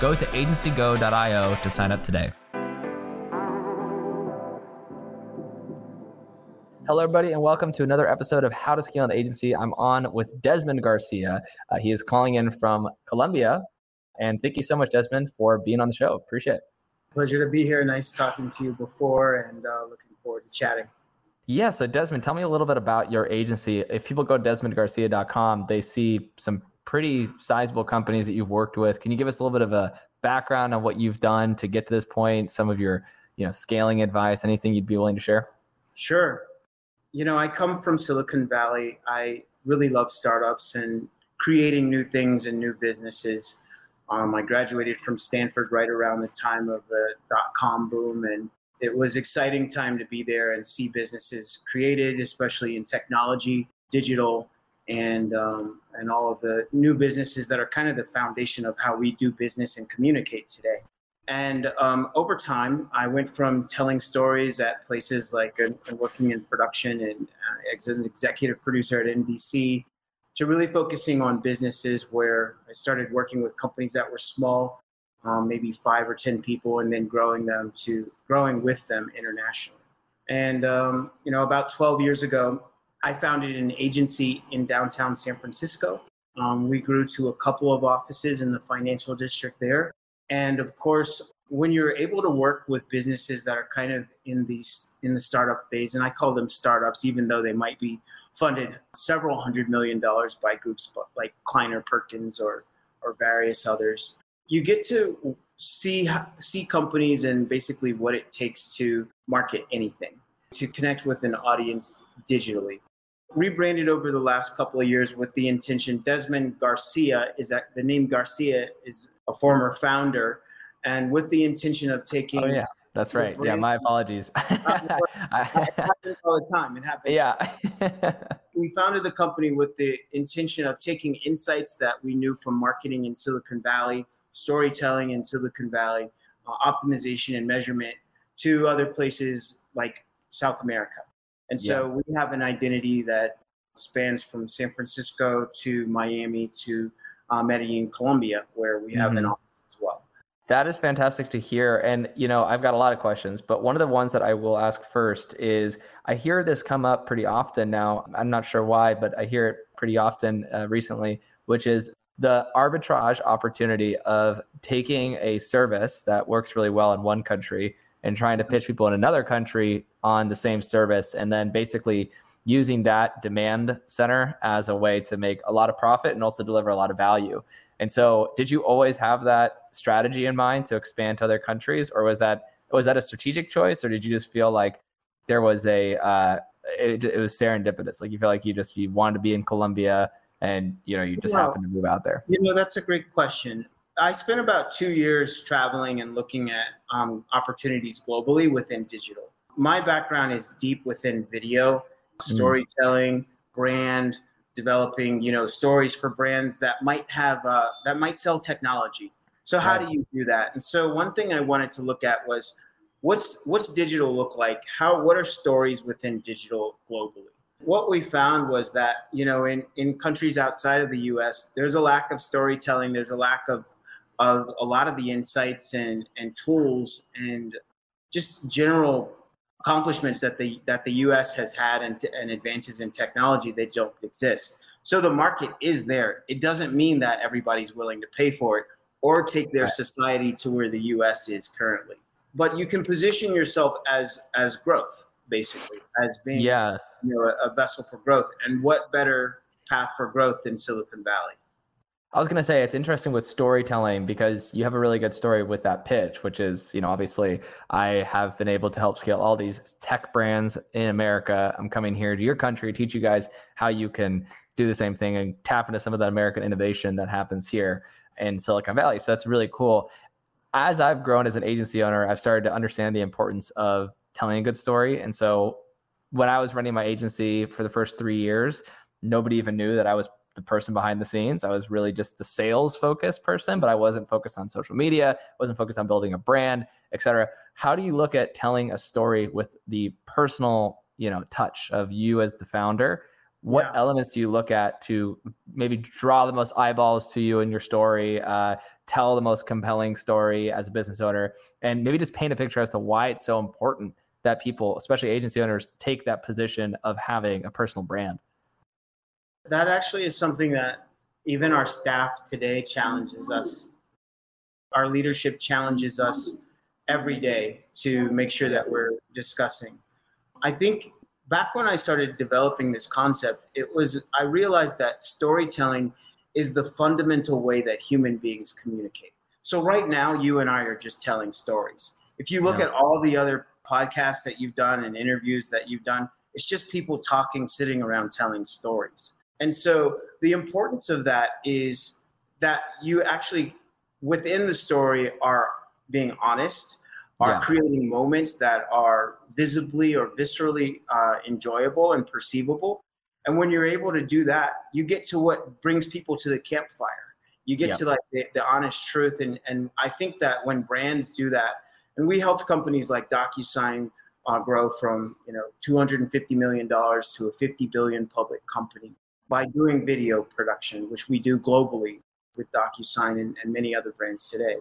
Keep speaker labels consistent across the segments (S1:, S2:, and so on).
S1: go to agencygo.io to sign up today. Hello, everybody, and welcome to another episode of How to Scale an Agency. I'm on with Desmond Garcia. Uh, he is calling in from Colombia. And thank you so much, Desmond, for being on the show. Appreciate it.
S2: Pleasure to be here. Nice talking to you before and uh, looking forward to chatting.
S1: Yeah, so Desmond, tell me a little bit about your agency. If people go to desmondgarcia.com, they see some pretty sizable companies that you've worked with. Can you give us a little bit of a background on what you've done to get to this point, some of your, you know, scaling advice, anything you'd be willing to share?
S2: Sure you know, I come from Silicon Valley. I really love startups and creating new things and new businesses. Um, I graduated from Stanford right around the time of the dot com boom, and it was exciting time to be there and see businesses created, especially in technology, digital, and um, and all of the new businesses that are kind of the foundation of how we do business and communicate today. And um, over time, I went from telling stories at places like uh, working in production and uh, as an executive producer at NBC to really focusing on businesses where I started working with companies that were small, um, maybe five or 10 people, and then growing them to growing with them internationally. And, um, you know, about 12 years ago, I founded an agency in downtown San Francisco. Um, we grew to a couple of offices in the financial district there and of course when you're able to work with businesses that are kind of in these in the startup phase and i call them startups even though they might be funded several hundred million dollars by groups like kleiner perkins or or various others you get to see see companies and basically what it takes to market anything to connect with an audience digitally rebranded over the last couple of years with the intention. Desmond Garcia is that the name Garcia is a former founder, and with the intention of taking.
S1: Oh yeah, that's right. Yeah, my apologies. it
S2: happens all the time. It happens.
S1: Yeah.
S2: we founded the company with the intention of taking insights that we knew from marketing in Silicon Valley, storytelling in Silicon Valley, uh, optimization and measurement to other places like South America. And so yeah. we have an identity that spans from San Francisco to Miami to uh, Medellin, Colombia, where we have mm-hmm. an office as well.
S1: That is fantastic to hear. And, you know, I've got a lot of questions, but one of the ones that I will ask first is I hear this come up pretty often now. I'm not sure why, but I hear it pretty often uh, recently, which is the arbitrage opportunity of taking a service that works really well in one country and trying to pitch people in another country on the same service and then basically using that demand center as a way to make a lot of profit and also deliver a lot of value. And so, did you always have that strategy in mind to expand to other countries, or was that was that a strategic choice, or did you just feel like there was a uh, it, it was serendipitous? Like you feel like you just you wanted to be in Colombia and you know you just well, happened to move out there.
S2: You know, that's a great question. I spent about two years traveling and looking at um, opportunities globally within digital. My background is deep within video, hmm. storytelling, mm. brand, developing, you know, stories for brands that might have uh, that might sell technology. So how do you do that? And so one thing I wanted to look at was what's what's digital look like? How what are stories within digital globally? What we found was that you know in in countries outside of the U.S. there's a lack of storytelling. There's a lack of of a lot of the insights and, and tools and just general accomplishments that the that the U.S. has had and, and advances in technology they don't exist. So the market is there. It doesn't mean that everybody's willing to pay for it or take their society to where the U.S. is currently. But you can position yourself as as growth, basically, as being yeah. you know, a, a vessel for growth. And what better path for growth than Silicon Valley?
S1: I was going to say it's interesting with storytelling because you have a really good story with that pitch, which is, you know, obviously I have been able to help scale all these tech brands in America. I'm coming here to your country teach you guys how you can do the same thing and tap into some of that American innovation that happens here in Silicon Valley. So that's really cool. as I've grown as an agency owner, I've started to understand the importance of telling a good story. And so when I was running my agency for the first three years, nobody even knew that I was the person behind the scenes. I was really just the sales focused person, but I wasn't focused on social media, wasn't focused on building a brand, etc. How do you look at telling a story with the personal, you know, touch of you as the founder? What yeah. elements do you look at to maybe draw the most eyeballs to you in your story, uh, tell the most compelling story as a business owner, and maybe just paint a picture as to why it's so important that people, especially agency owners, take that position of having a personal brand?
S2: That actually is something that even our staff today challenges us. Our leadership challenges us every day to make sure that we're discussing. I think back when I started developing this concept, it was I realized that storytelling is the fundamental way that human beings communicate. So right now you and I are just telling stories. If you look yeah. at all the other podcasts that you've done and interviews that you've done, it's just people talking, sitting around telling stories. And so the importance of that is that you actually, within the story, are being honest, are yeah. creating moments that are visibly or viscerally uh, enjoyable and perceivable. And when you're able to do that, you get to what brings people to the campfire. You get yeah. to like the, the honest truth. And, and I think that when brands do that, and we helped companies like DocuSign uh, grow from you know 250 million dollars to a 50 billion public company by doing video production, which we do globally with DocuSign and, and many other brands today.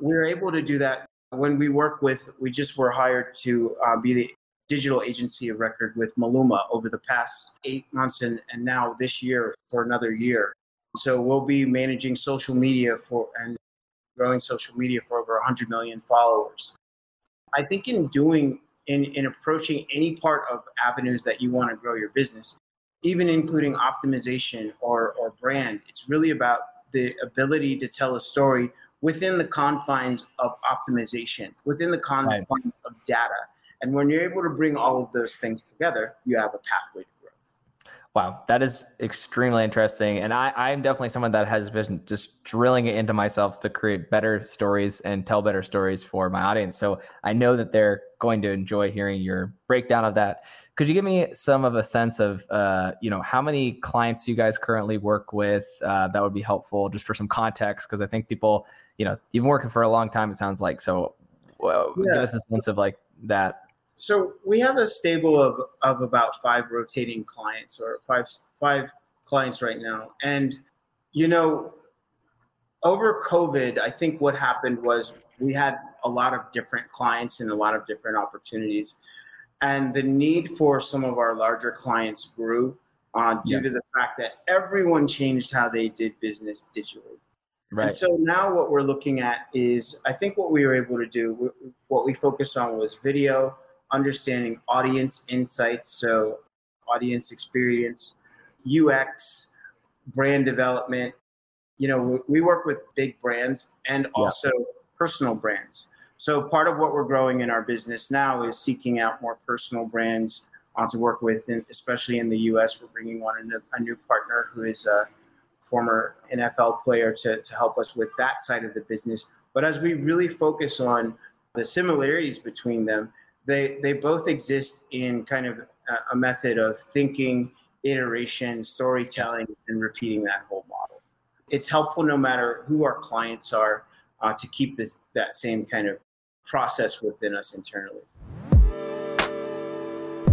S2: We're able to do that when we work with, we just were hired to uh, be the digital agency of record with Maluma over the past eight months and, and now this year for another year. So we'll be managing social media for and growing social media for over 100 million followers. I think in doing in, in approaching any part of avenues that you want to grow your business, even including optimization or, or brand. It's really about the ability to tell a story within the confines of optimization, within the confines right. of data. And when you're able to bring all of those things together, you have a pathway to
S1: Wow, that is extremely interesting. And I, I'm definitely someone that has been just drilling it into myself to create better stories and tell better stories for my audience. So I know that they're going to enjoy hearing your breakdown of that. Could you give me some of a sense of, uh, you know, how many clients you guys currently work with? Uh, that would be helpful just for some context, because I think people, you know, you've been working for a long time, it sounds like. So well, yeah. give us a sense of like that
S2: so we have a stable of, of about five rotating clients or five five clients right now and you know over covid i think what happened was we had a lot of different clients and a lot of different opportunities and the need for some of our larger clients grew uh, due yeah. to the fact that everyone changed how they did business digitally Right. And so now what we're looking at is, I think what we were able to do, what we focused on was video, understanding audience insights, so audience experience, UX, brand development. You know, we work with big brands and also yeah. personal brands. So part of what we're growing in our business now is seeking out more personal brands uh, to work with, and especially in the U.S. We're bringing on a, a new partner who is a former NFL player to, to help us with that side of the business. But as we really focus on the similarities between them, they they both exist in kind of a, a method of thinking, iteration, storytelling, and repeating that whole model. It's helpful no matter who our clients are uh, to keep this that same kind of process within us internally.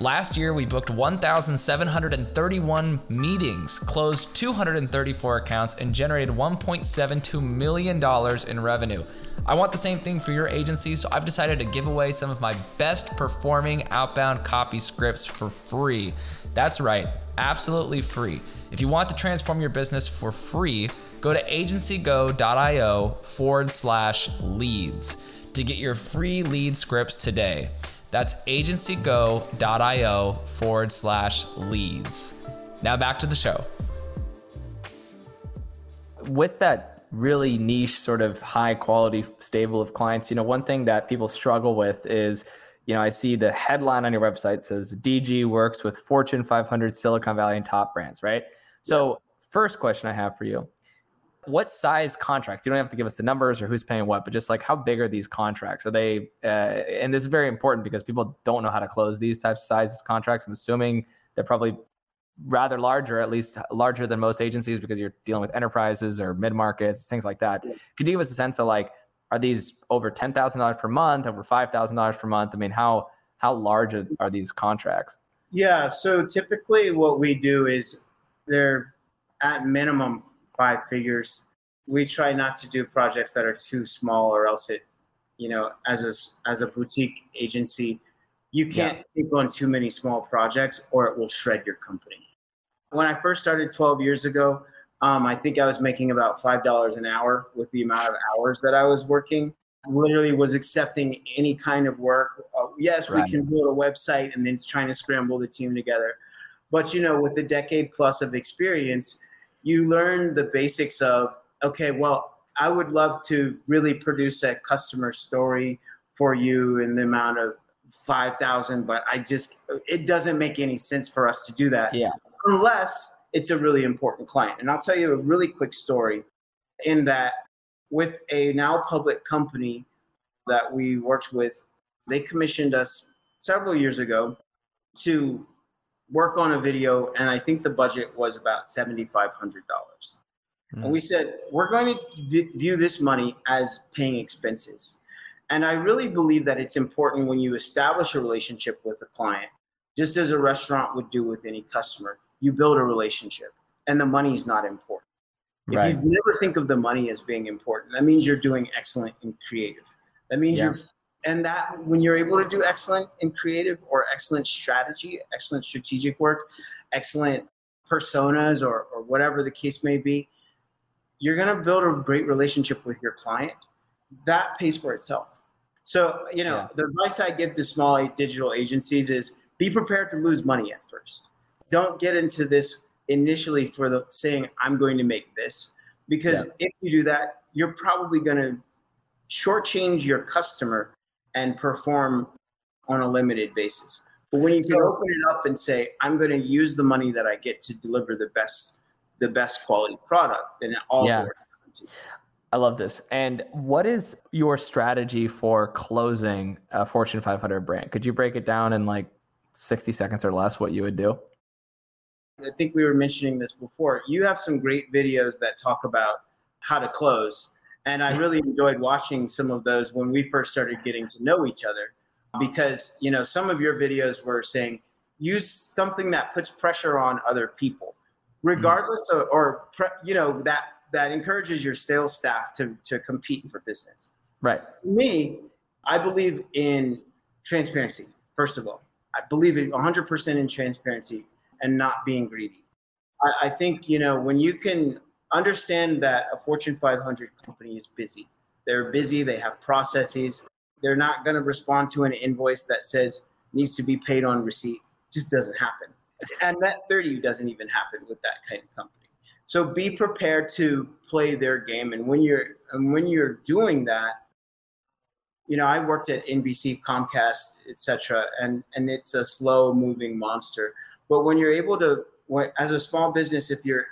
S3: Last year, we booked 1,731 meetings, closed 234 accounts, and generated $1.72 million in revenue. I want the same thing for your agency, so I've decided to give away some of my best performing outbound copy scripts for free. That's right, absolutely free. If you want to transform your business for free, go to agencygo.io forward slash leads to get your free lead scripts today. That's agencygo.io forward slash leads. Now back to the show.
S1: With that really niche, sort of high quality stable of clients, you know, one thing that people struggle with is, you know, I see the headline on your website says DG works with Fortune 500 Silicon Valley and top brands, right? So, first question I have for you what size contracts? You don't have to give us the numbers or who's paying what, but just like how big are these contracts? Are they? Uh, and this is very important because people don't know how to close these types of sizes contracts. I'm assuming they're probably rather larger, at least larger than most agencies, because you're dealing with enterprises or mid markets, things like that. Could you give us a sense of like, are these over ten thousand dollars per month, over five thousand dollars per month? I mean, how how large are these contracts?
S2: Yeah, so typically what we do is they're at minimum five figures. We try not to do projects that are too small, or else it, you know, as a as a boutique agency, you can't yeah. take on too many small projects, or it will shred your company. When I first started 12 years ago, um, I think I was making about five dollars an hour with the amount of hours that I was working. Literally was accepting any kind of work. Uh, yes, right. we can build a website and then trying to scramble the team together. But you know, with a decade plus of experience, you learn the basics of okay well i would love to really produce a customer story for you in the amount of 5000 but i just it doesn't make any sense for us to do that
S1: yeah.
S2: unless it's a really important client. And i'll tell you a really quick story in that with a now public company that we worked with they commissioned us several years ago to work on a video, and I think the budget was about seventy-five hundred dollars. Mm. And we said we're going to view this money as paying expenses. And I really believe that it's important when you establish a relationship with a client, just as a restaurant would do with any customer. You build a relationship, and the money is not important. Right. If you never think of the money as being important, that means you're doing excellent and creative. That means yeah. you're and that when you're able to do excellent and creative or excellent strategy excellent strategic work excellent personas or, or whatever the case may be you're going to build a great relationship with your client that pays for itself so you know yeah. the advice i give to small digital agencies is be prepared to lose money at first don't get into this initially for the saying i'm going to make this because yeah. if you do that you're probably going to shortchange your customer and perform on a limited basis. But when you can open it up and say, I'm going to use the money that I get to deliver the best, the best quality product, then it all yeah.
S1: I love this. And what is your strategy for closing a Fortune 500 brand? Could you break it down in like 60 seconds or less what you would do?
S2: I think we were mentioning this before. You have some great videos that talk about how to close. And I really enjoyed watching some of those when we first started getting to know each other because, you know, some of your videos were saying use something that puts pressure on other people, regardless mm-hmm. of, or, you know, that, that encourages your sales staff to, to compete for business.
S1: Right.
S2: Me, I believe in transparency, first of all. I believe in 100% in transparency and not being greedy. I, I think, you know, when you can understand that a Fortune 500 company is busy. They're busy, they have processes. They're not going to respond to an invoice that says needs to be paid on receipt. Just doesn't happen. And that 30 doesn't even happen with that kind of company. So be prepared to play their game. And when you're and when you're doing that, you know, I worked at NBC, Comcast, etc., and and it's a slow moving monster. But when you're able to, as a small business, if you're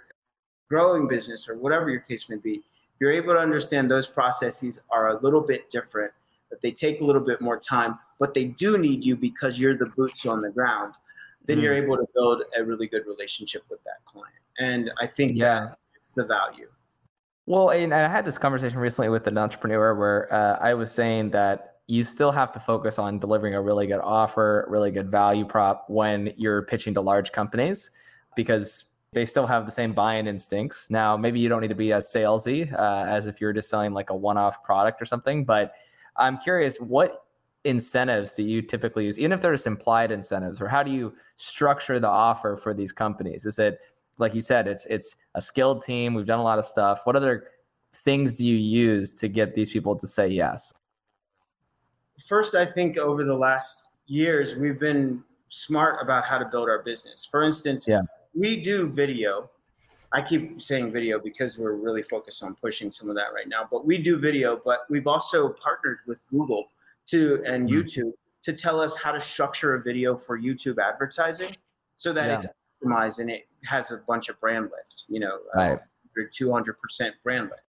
S2: growing business or whatever your case may be, if you're able to understand those processes are a little bit different, that they take a little bit more time, but they do need you because you're the boots on the ground, then mm. you're able to build a really good relationship with that client. And I think yeah, it's the value.
S1: Well, and I had this conversation recently with an entrepreneur where uh, I was saying that you still have to focus on delivering a really good offer, really good value prop when you're pitching to large companies because they still have the same buying instincts. Now, maybe you don't need to be as salesy uh, as if you're just selling like a one-off product or something. But I'm curious, what incentives do you typically use, even if they're just implied incentives, or how do you structure the offer for these companies? Is it like you said, it's it's a skilled team. We've done a lot of stuff. What other things do you use to get these people to say yes?
S2: First, I think over the last years, we've been smart about how to build our business. For instance,
S1: yeah.
S2: We do video. I keep saying video because we're really focused on pushing some of that right now. But we do video, but we've also partnered with Google to and mm-hmm. YouTube to tell us how to structure a video for YouTube advertising so that yeah. it's optimized and it has a bunch of brand lift, you know,
S1: uh, right.
S2: uh, 200% brand lift.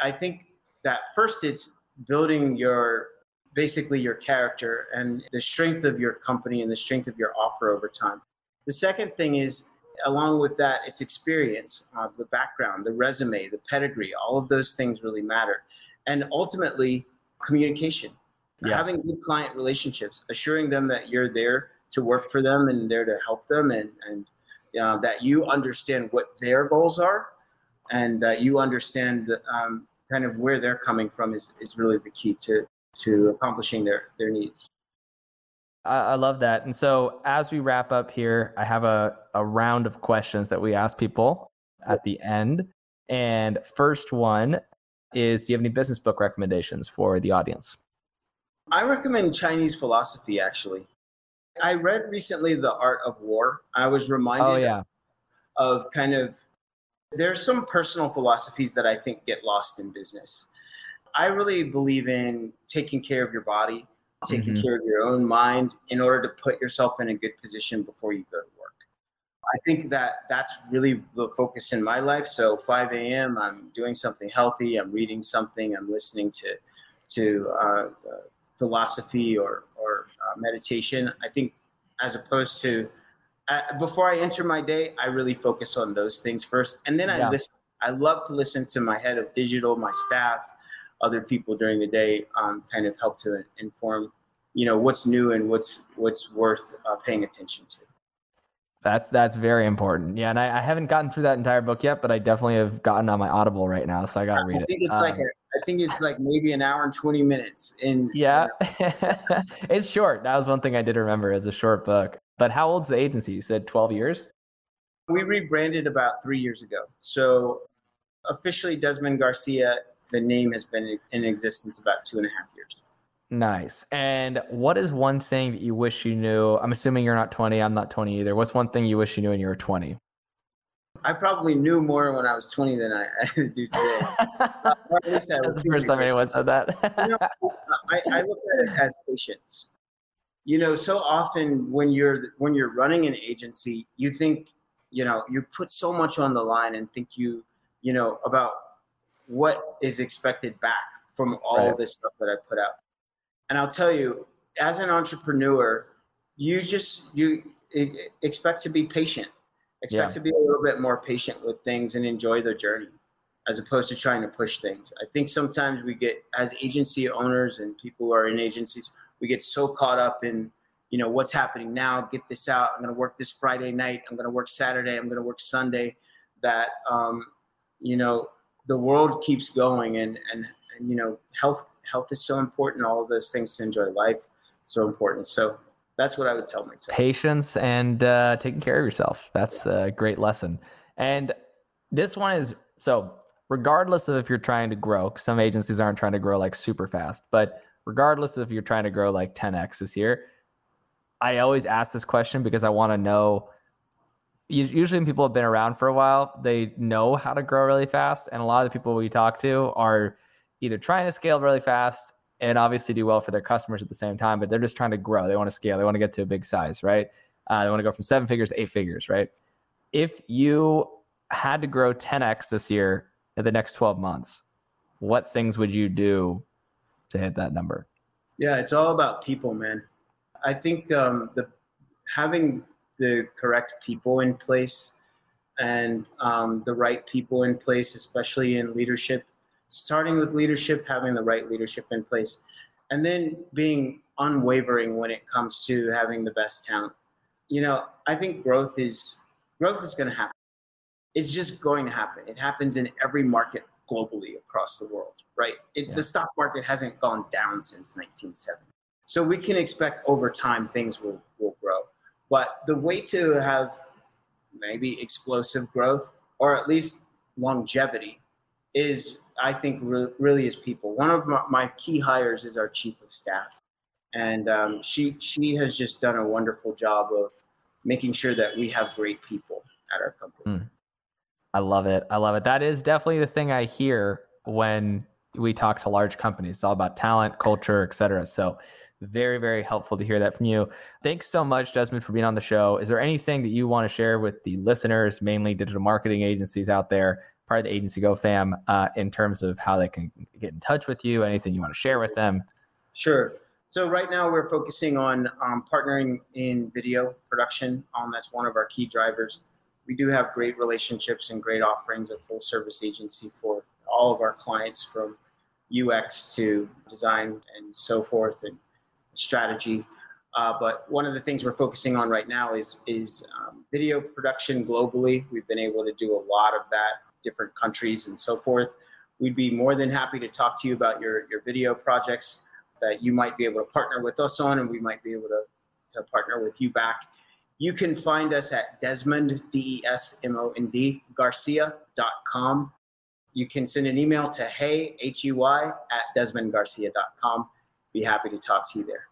S2: I think that first it's building your basically your character and the strength of your company and the strength of your offer over time. The second thing is, along with that, it's experience, uh, the background, the resume, the pedigree, all of those things really matter. And ultimately, communication, yeah. having good client relationships, assuring them that you're there to work for them and there to help them and, and uh, that you understand what their goals are and that you understand um, kind of where they're coming from is, is really the key to to accomplishing their their needs.
S1: I, I love that. And so as we wrap up here, I have a, a round of questions that we ask people at the end. And first one is do you have any business book recommendations for the audience?
S2: I recommend Chinese philosophy actually. I read recently The Art of War. I was reminded
S1: oh, yeah.
S2: of kind of there's some personal philosophies that I think get lost in business. I really believe in taking care of your body, taking mm-hmm. care of your own mind in order to put yourself in a good position before you go to work. I think that that's really the focus in my life. So 5 a.m., I'm doing something healthy. I'm reading something. I'm listening to to uh, uh, philosophy or or uh, meditation. I think as opposed to uh, before I enter my day, I really focus on those things first, and then yeah. I listen. I love to listen to my head of digital, my staff, other people during the day um, kind of help to inform you know what's new and what's what's worth uh, paying attention to.
S1: That's that's very important. Yeah and I, I, haven't gotten through that entire book yet but i definitely have gotten on my audible right now so i gotta read
S2: it. i think it's um, like a, I think it's like maybe an hour and 20 minutes in.
S1: Yeah. It's short. That was one thing i did remember as a short book. But how old's the agency? You said 12 years?
S2: We rebranded about three years ago. So officially desmond garcia the name has been in existence about two and a half years.
S1: Nice. And what is one thing that you wish you knew? I'm assuming you're not 20. I'm not 20 either. What's one thing you wish you knew when you were 20?
S2: I probably knew more when I was 20 than I, I do today. uh,
S1: That's the first time anyone said that. you know,
S2: I, I look at it as patience. You know, so often when you're when you're running an agency, you think, you know, you put so much on the line and think you, you know, about what is expected back from all right. this stuff that I put out. And I'll tell you, as an entrepreneur, you just you expect to be patient. Expect yeah. to be a little bit more patient with things and enjoy the journey as opposed to trying to push things. I think sometimes we get as agency owners and people who are in agencies, we get so caught up in you know what's happening now get this out i'm going to work this friday night i'm going to work saturday i'm going to work sunday that um, you know the world keeps going and, and, and, you know, health, health is so important. All of those things to enjoy life, so important. So that's what I would tell myself.
S1: Patience and uh, taking care of yourself. That's a great lesson. And this one is so regardless of if you're trying to grow, some agencies aren't trying to grow like super fast, but regardless of if you're trying to grow like 10x this year, I always ask this question because I want to know usually when people have been around for a while, they know how to grow really fast. And a lot of the people we talk to are either trying to scale really fast and obviously do well for their customers at the same time, but they're just trying to grow. They want to scale. They want to get to a big size, right? Uh, they want to go from seven figures to eight figures, right? If you had to grow 10x this year in the next 12 months, what things would you do to hit that number?
S2: Yeah, it's all about people, man. I think um, the having the correct people in place and um, the right people in place, especially in leadership. Starting with leadership, having the right leadership in place, and then being unwavering when it comes to having the best talent. You know, I think growth is growth is going to happen. It's just going to happen. It happens in every market globally across the world, right? It, yeah. The stock market hasn't gone down since 1970. So we can expect over time things will, will grow. But the way to have maybe explosive growth or at least longevity is, I think, re- really is people. One of my, my key hires is our chief of staff. and um, she she has just done a wonderful job of making sure that we have great people at our company. Mm.
S1: I love it. I love it. That is definitely the thing I hear when we talk to large companies. It's all about talent, culture, et cetera. So very, very helpful to hear that from you. Thanks so much, Desmond, for being on the show. Is there anything that you want to share with the listeners, mainly digital marketing agencies out there, part of the Agency Go fam, uh, in terms of how they can get in touch with you? Anything you want to share with them?
S2: Sure. So right now we're focusing on um, partnering in video production. Um, that's one of our key drivers. We do have great relationships and great offerings of full service agency for all of our clients from UX to design and so forth and strategy. Uh, but one of the things we're focusing on right now is is um, video production globally. We've been able to do a lot of that, different countries and so forth. We'd be more than happy to talk to you about your your video projects that you might be able to partner with us on, and we might be able to to partner with you back. You can find us at Desmond D E S M O N D Garcia.com. You can send an email to hey H E Y at DesmondGarcia.com. Be happy to talk to you there.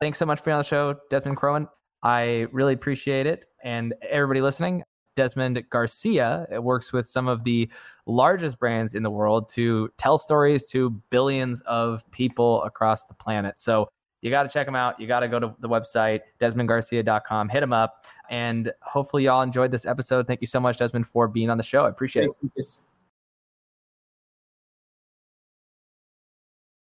S1: Thanks so much for being on the show, Desmond Crowan. I really appreciate it. And everybody listening, Desmond Garcia works with some of the largest brands in the world to tell stories to billions of people across the planet. So you got to check him out. You got to go to the website, desmondgarcia.com, hit him up. And hopefully, y'all enjoyed this episode. Thank you so much, Desmond, for being on the show. I appreciate Thanks, it.